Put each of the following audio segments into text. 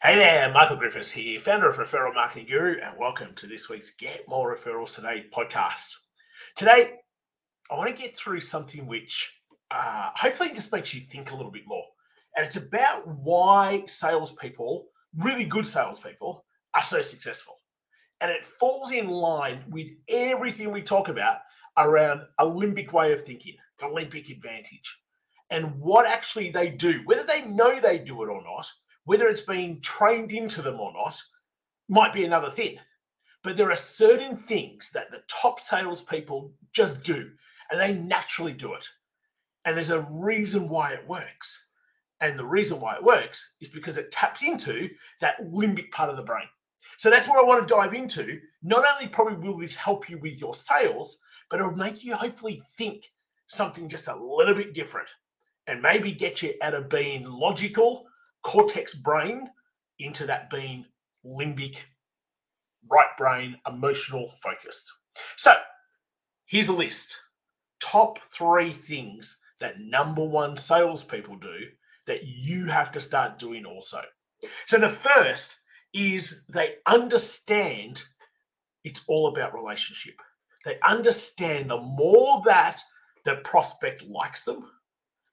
Hey there, Michael Griffiths here, founder of Referral Marketing Guru, and welcome to this week's Get More Referrals Today podcast. Today, I want to get through something which uh, hopefully just makes you think a little bit more. And it's about why salespeople, really good salespeople, are so successful. And it falls in line with everything we talk about around limbic way of thinking, limbic advantage, and what actually they do, whether they know they do it or not whether it's being trained into them or not might be another thing. But there are certain things that the top salespeople just do, and they naturally do it. And there's a reason why it works. And the reason why it works is because it taps into that limbic part of the brain. So that's what I want to dive into. Not only probably will this help you with your sales, but it'll make you hopefully think something just a little bit different and maybe get you out of being logical cortex brain into that being limbic, right brain, emotional focused. So here's a list top three things that number one salespeople do that you have to start doing also. So the first is they understand it's all about relationship. They understand the more that the prospect likes them,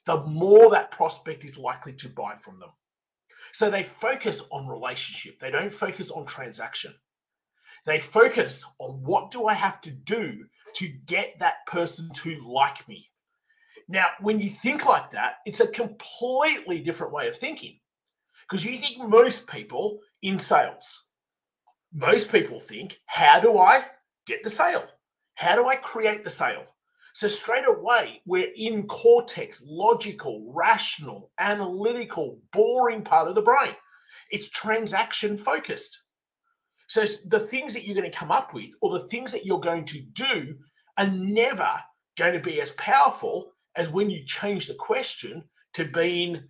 the more that prospect is likely to buy from them. So they focus on relationship. They don't focus on transaction. They focus on what do I have to do to get that person to like me. Now, when you think like that, it's a completely different way of thinking because you think most people in sales, most people think, how do I get the sale? How do I create the sale? So straight away, we're in cortex, logical, rational, analytical, boring part of the brain. It's transaction focused. So the things that you're going to come up with or the things that you're going to do are never going to be as powerful as when you change the question to being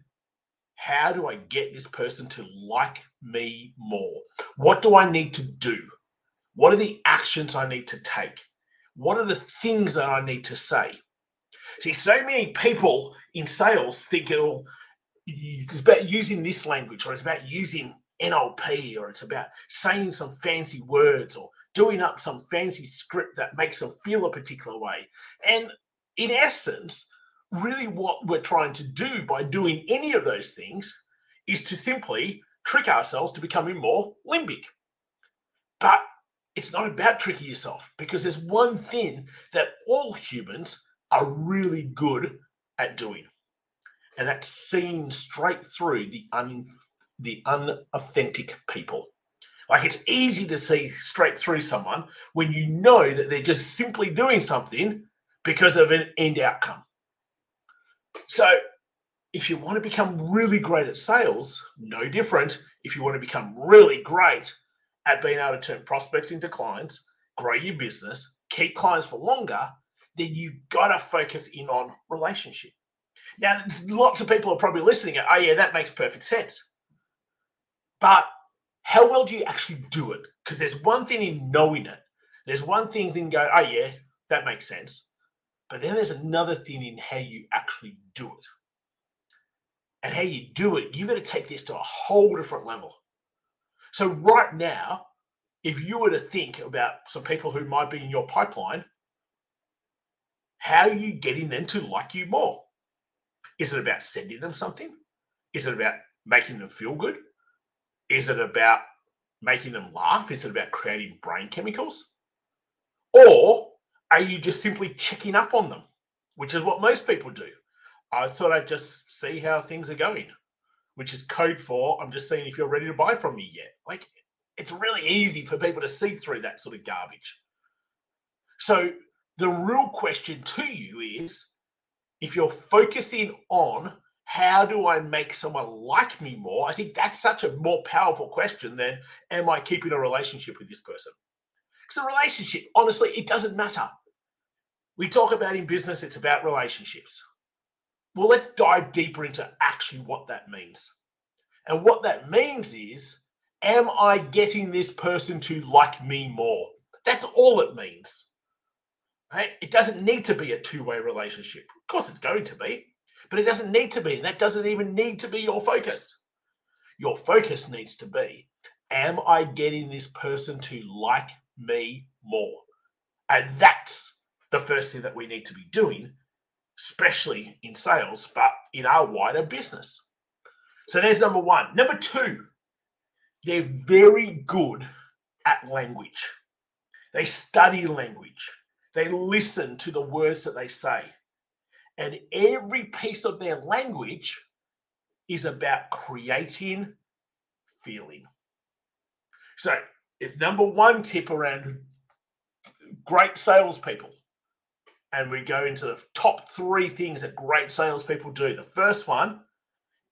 how do I get this person to like me more? What do I need to do? What are the actions I need to take? What are the things that I need to say? See, so many people in sales think it'll it's about using this language or it's about using NLP or it's about saying some fancy words or doing up some fancy script that makes them feel a particular way. And in essence, really what we're trying to do by doing any of those things is to simply trick ourselves to becoming more limbic. But it's not about tricking yourself because there's one thing that all humans are really good at doing, and that's seeing straight through the un the unauthentic people. Like it's easy to see straight through someone when you know that they're just simply doing something because of an end outcome. So, if you want to become really great at sales, no different. If you want to become really great at being able to turn prospects into clients, grow your business, keep clients for longer, then you've got to focus in on relationship. Now, lots of people are probably listening. oh, yeah, that makes perfect sense. But how well do you actually do it? Because there's one thing in knowing it. There's one thing in going, oh, yeah, that makes sense. But then there's another thing in how you actually do it. And how you do it, you've got to take this to a whole different level. So right now, if you were to think about some people who might be in your pipeline, how are you getting them to like you more? Is it about sending them something? Is it about making them feel good? Is it about making them laugh? Is it about creating brain chemicals? Or are you just simply checking up on them, which is what most people do? I thought I'd just see how things are going which is code for I'm just seeing if you're ready to buy from me yet. Like it's really easy for people to see through that sort of garbage. So the real question to you is if you're focusing on how do I make someone like me more? I think that's such a more powerful question than am I keeping a relationship with this person? Because a relationship, honestly, it doesn't matter. We talk about in business, it's about relationships. Well, let's dive deeper into actually what that means. And what that means is, am I getting this person to like me more? That's all it means. Right? It doesn't need to be a two way relationship. Of course, it's going to be, but it doesn't need to be. And that doesn't even need to be your focus. your focus needs to be Am I getting this person to like me more? And that's the first thing that we need to be doing, especially in sales, but in our wider business. So there's number one. Number two, they're very good at language. They study language, they listen to the words that they say. And every piece of their language is about creating feeling. So, if number one tip around great salespeople, and we go into the top three things that great salespeople do. The first one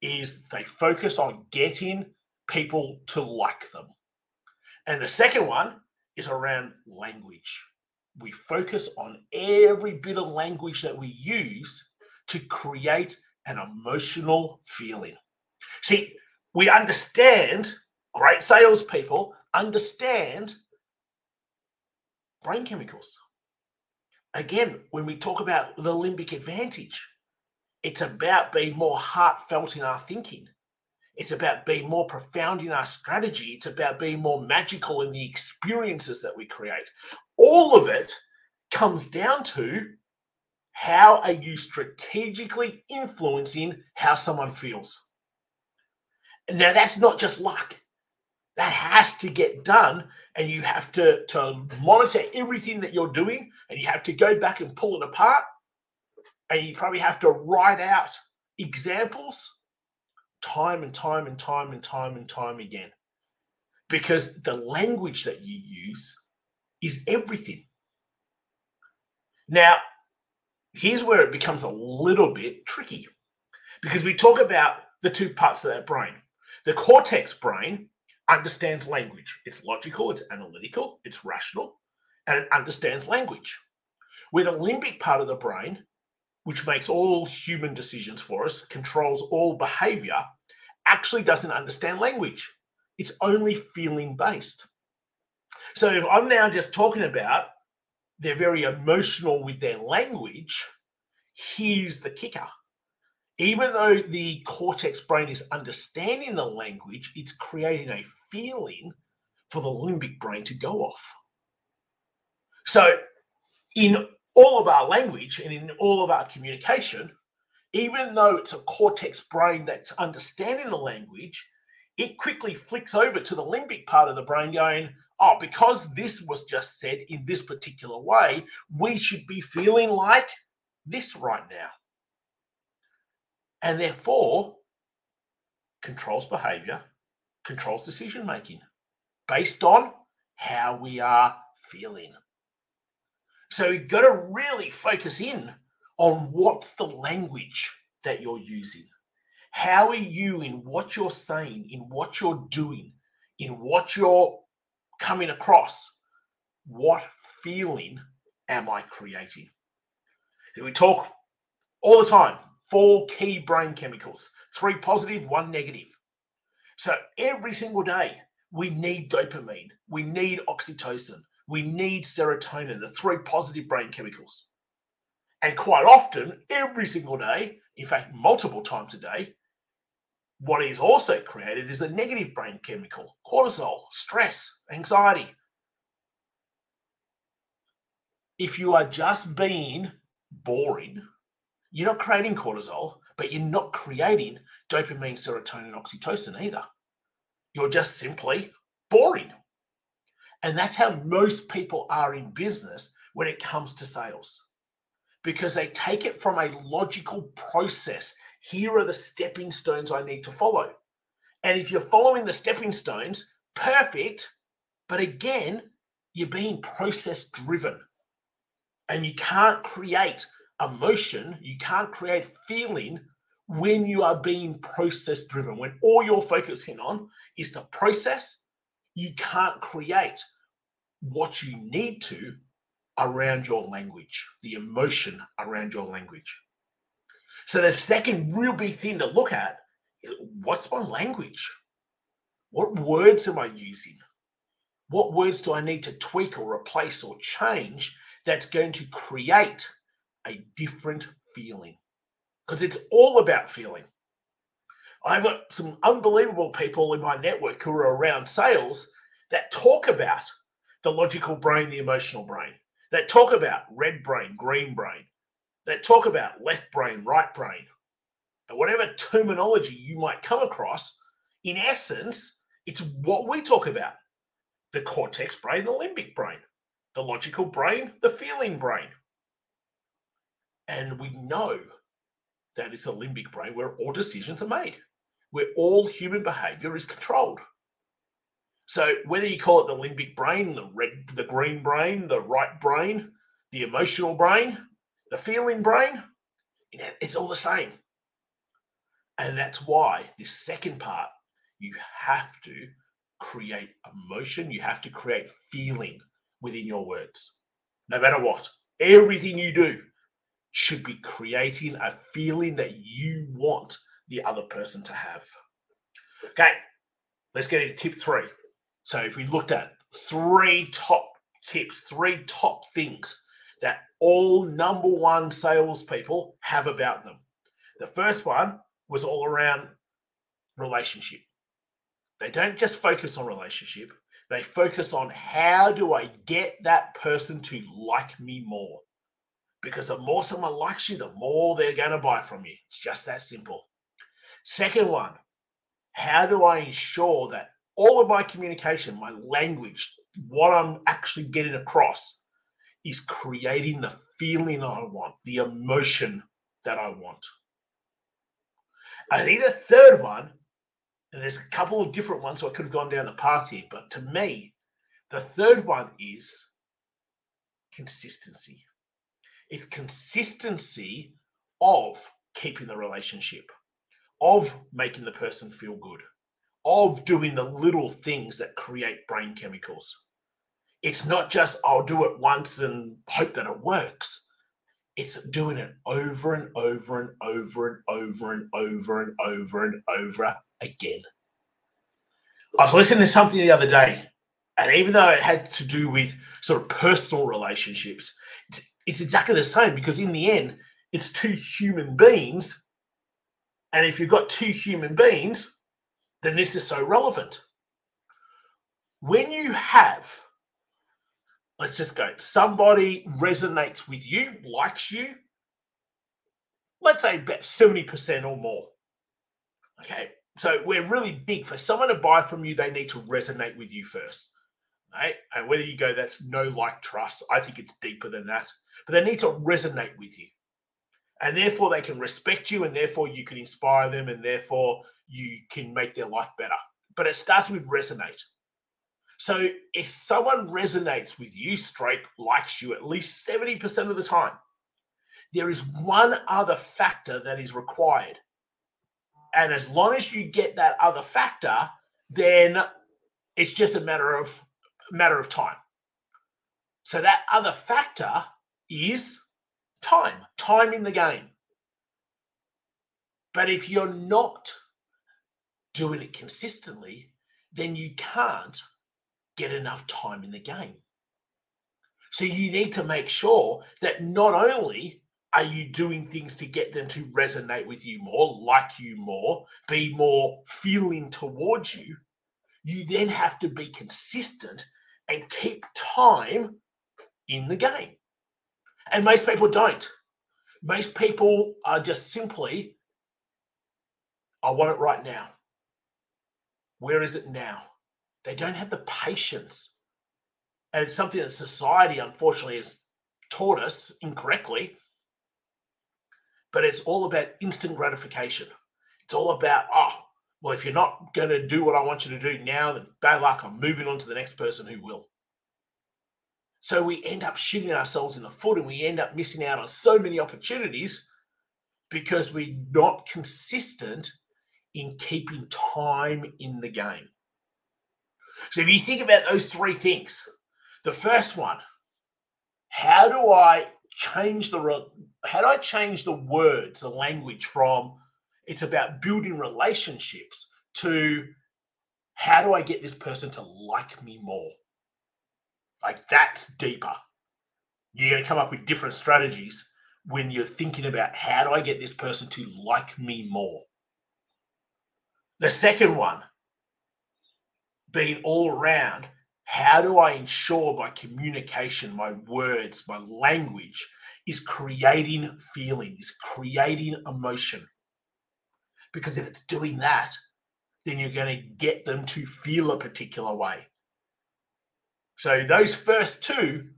is they focus on getting people to like them. And the second one is around language. We focus on every bit of language that we use to create an emotional feeling. See, we understand, great salespeople understand brain chemicals. Again, when we talk about the limbic advantage, it's about being more heartfelt in our thinking. It's about being more profound in our strategy. It's about being more magical in the experiences that we create. All of it comes down to how are you strategically influencing how someone feels? Now, that's not just luck. That has to get done, and you have to, to monitor everything that you're doing, and you have to go back and pull it apart, and you probably have to write out examples time and time and time and time and time again. Because the language that you use is everything. Now, here's where it becomes a little bit tricky because we talk about the two parts of that brain. The cortex brain understands language, it's logical, it's analytical, it's rational, and it understands language. With the limbic part of the brain, which makes all human decisions for us, controls all behavior, actually doesn't understand language. It's only feeling based. So if I'm now just talking about they're very emotional with their language, here's the kicker. Even though the cortex brain is understanding the language, it's creating a feeling for the limbic brain to go off. So, in all of our language and in all of our communication, even though it's a cortex brain that's understanding the language, it quickly flicks over to the limbic part of the brain going, oh, because this was just said in this particular way, we should be feeling like this right now. And therefore, controls behavior, controls decision making based on how we are feeling. So you've got to really focus in on what's the language that you're using. How are you in what you're saying, in what you're doing, in what you're coming across? What feeling am I creating? we talk all the time four key brain chemicals three positive, one negative. So every single day, we need dopamine, we need oxytocin, we need serotonin, the three positive brain chemicals. And quite often, every single day, in fact, multiple times a day, what is also created is a negative brain chemical cortisol, stress, anxiety. If you are just being boring, you're not creating cortisol, but you're not creating dopamine, serotonin, oxytocin either. You're just simply boring. And that's how most people are in business when it comes to sales because they take it from a logical process. Here are the stepping stones I need to follow. And if you're following the stepping stones, perfect. But again, you're being process driven. And you can't create emotion, you can't create feeling when you are being process driven. When all you're focusing on is the process, you can't create what you need to around your language, the emotion around your language. So the second real big thing to look at is what's my language? What words am I using? What words do I need to tweak or replace or change that's going to create a different feeling? Because it's all about feeling. I've got some unbelievable people in my network who are around sales that talk about the logical brain, the emotional brain, that talk about red brain, green brain, that talk about left brain, right brain, and whatever terminology you might come across, in essence, it's what we talk about the cortex brain, the limbic brain, the logical brain, the feeling brain. And we know that it's a limbic brain where all decisions are made, where all human behavior is controlled. So whether you call it the limbic brain, the red, the green brain, the right brain, the emotional brain, the feeling brain, it's all the same. And that's why this second part, you have to create emotion, you have to create feeling within your words, no matter what. Everything you do should be creating a feeling that you want the other person to have. Okay, let's get into tip three. So, if we looked at three top tips, three top things that all number one salespeople have about them. The first one was all around relationship. They don't just focus on relationship, they focus on how do I get that person to like me more? Because the more someone likes you, the more they're going to buy from you. It's just that simple. Second one, how do I ensure that all of my communication, my language, what I'm actually getting across is creating the feeling I want, the emotion that I want? I think the third one, and there's a couple of different ones, so I could have gone down the path here, but to me, the third one is consistency. It's consistency of keeping the relationship, of making the person feel good, of doing the little things that create brain chemicals. It's not just I'll do it once and hope that it works. It's doing it over and over and over and over and over and over and over again. I was listening to something the other day, and even though it had to do with sort of personal relationships, it's, exactly the same because in the end, it's two human beings. And if you've got two human beings, then this is so relevant. When you have let's just go. Somebody resonates with you, likes you. Let's say about 70% or more. Okay. So we're really big. For someone to buy from you, they need to resonate with you first. Right? And whether you go, that's no like trust. I think it's deeper than that. But they need to resonate with you. And therefore they can respect you, and therefore you can inspire them, and therefore you can make their life better. But it starts with resonate. So if someone resonates with you, strike likes you at least 70% of the time, there is one other factor that is required. And as long as you get that other factor, then it's just a matter of matter of time. So that other factor is time, time in the game. But if you're not doing it consistently, then you can't get enough time in the game. So you need to make sure that not only are you doing things to get them to resonate with you more, like you more, be more feeling towards you, you then have to be consistent and keep time in the game. And most people don't. Most people are just simply, I want it right now. Where is it now? They don't have the patience. And it's something that society, unfortunately, has taught us incorrectly. But it's all about instant gratification. It's all about, oh, well, if you're not going to do what I want you to do now, then bad luck. I'm moving on to the next person who will. So we end up shooting ourselves in the foot and we end up missing out on so many opportunities because we're not consistent in keeping time in the game. So if you think about those three things, the first one, how do I change the how do I change the words, the language from it's about building relationships to how do I get this person to like me more? Like that's deeper. You're going to come up with different strategies when you're thinking about how do I get this person to like me more? The second one being all around how do I ensure my communication, my words, my language is creating feeling, is creating emotion? Because if it's doing that, then you're going to get them to feel a particular way. So those first two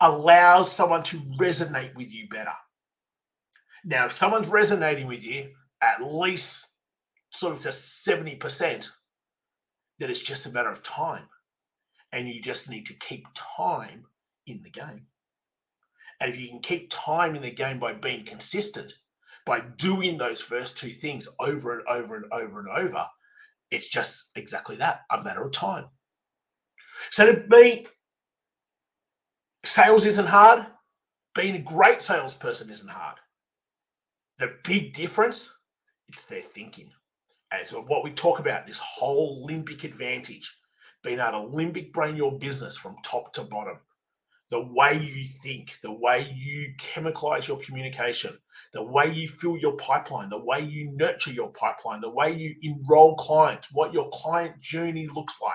allows someone to resonate with you better. Now, if someone's resonating with you at least sort of to 70%, then it's just a matter of time. And you just need to keep time in the game. And if you can keep time in the game by being consistent, by doing those first two things over and over and over and over, it's just exactly that a matter of time. So to me, sales isn't hard. Being a great salesperson isn't hard. The big difference, it's their thinking. And so what we talk about, this whole limbic advantage, being able to limbic brain your business from top to bottom. The way you think, the way you chemicalize your communication, the way you fill your pipeline, the way you nurture your pipeline, the way you enroll clients, what your client journey looks like,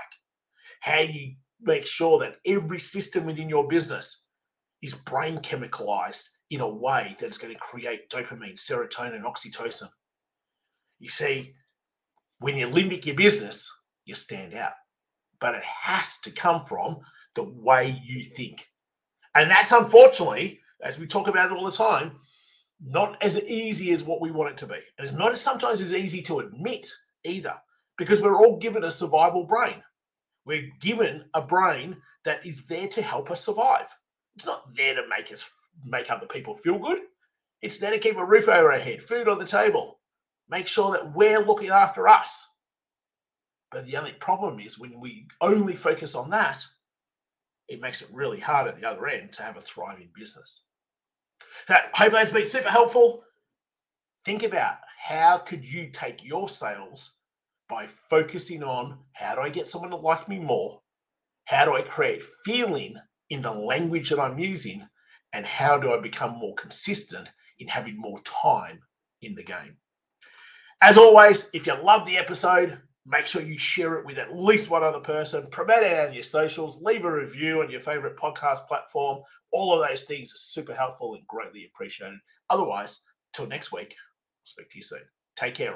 how you make sure that every system within your business is brain chemicalized in a way that's going to create dopamine, serotonin, oxytocin. You see, when you limbic your business, you stand out. But it has to come from the way you think. And that's unfortunately, as we talk about it all the time, not as easy as what we want it to be. And it's not as sometimes as easy to admit either, because we're all given a survival brain. We're given a brain that is there to help us survive. It's not there to make us make other people feel good. It's there to keep a roof over our head, food on the table, make sure that we're looking after us. But the only problem is when we only focus on that, it makes it really hard at the other end to have a thriving business. Hopefully that's been super helpful. Think about how could you take your sales by focusing on how do I get someone to like me more? How do I create feeling in the language that I'm using? And how do I become more consistent in having more time in the game? As always, if you love the episode, make sure you share it with at least one other person, promote it on your socials, leave a review on your favorite podcast platform. All of those things are super helpful and greatly appreciated. Otherwise, till next week, I'll speak to you soon. Take care.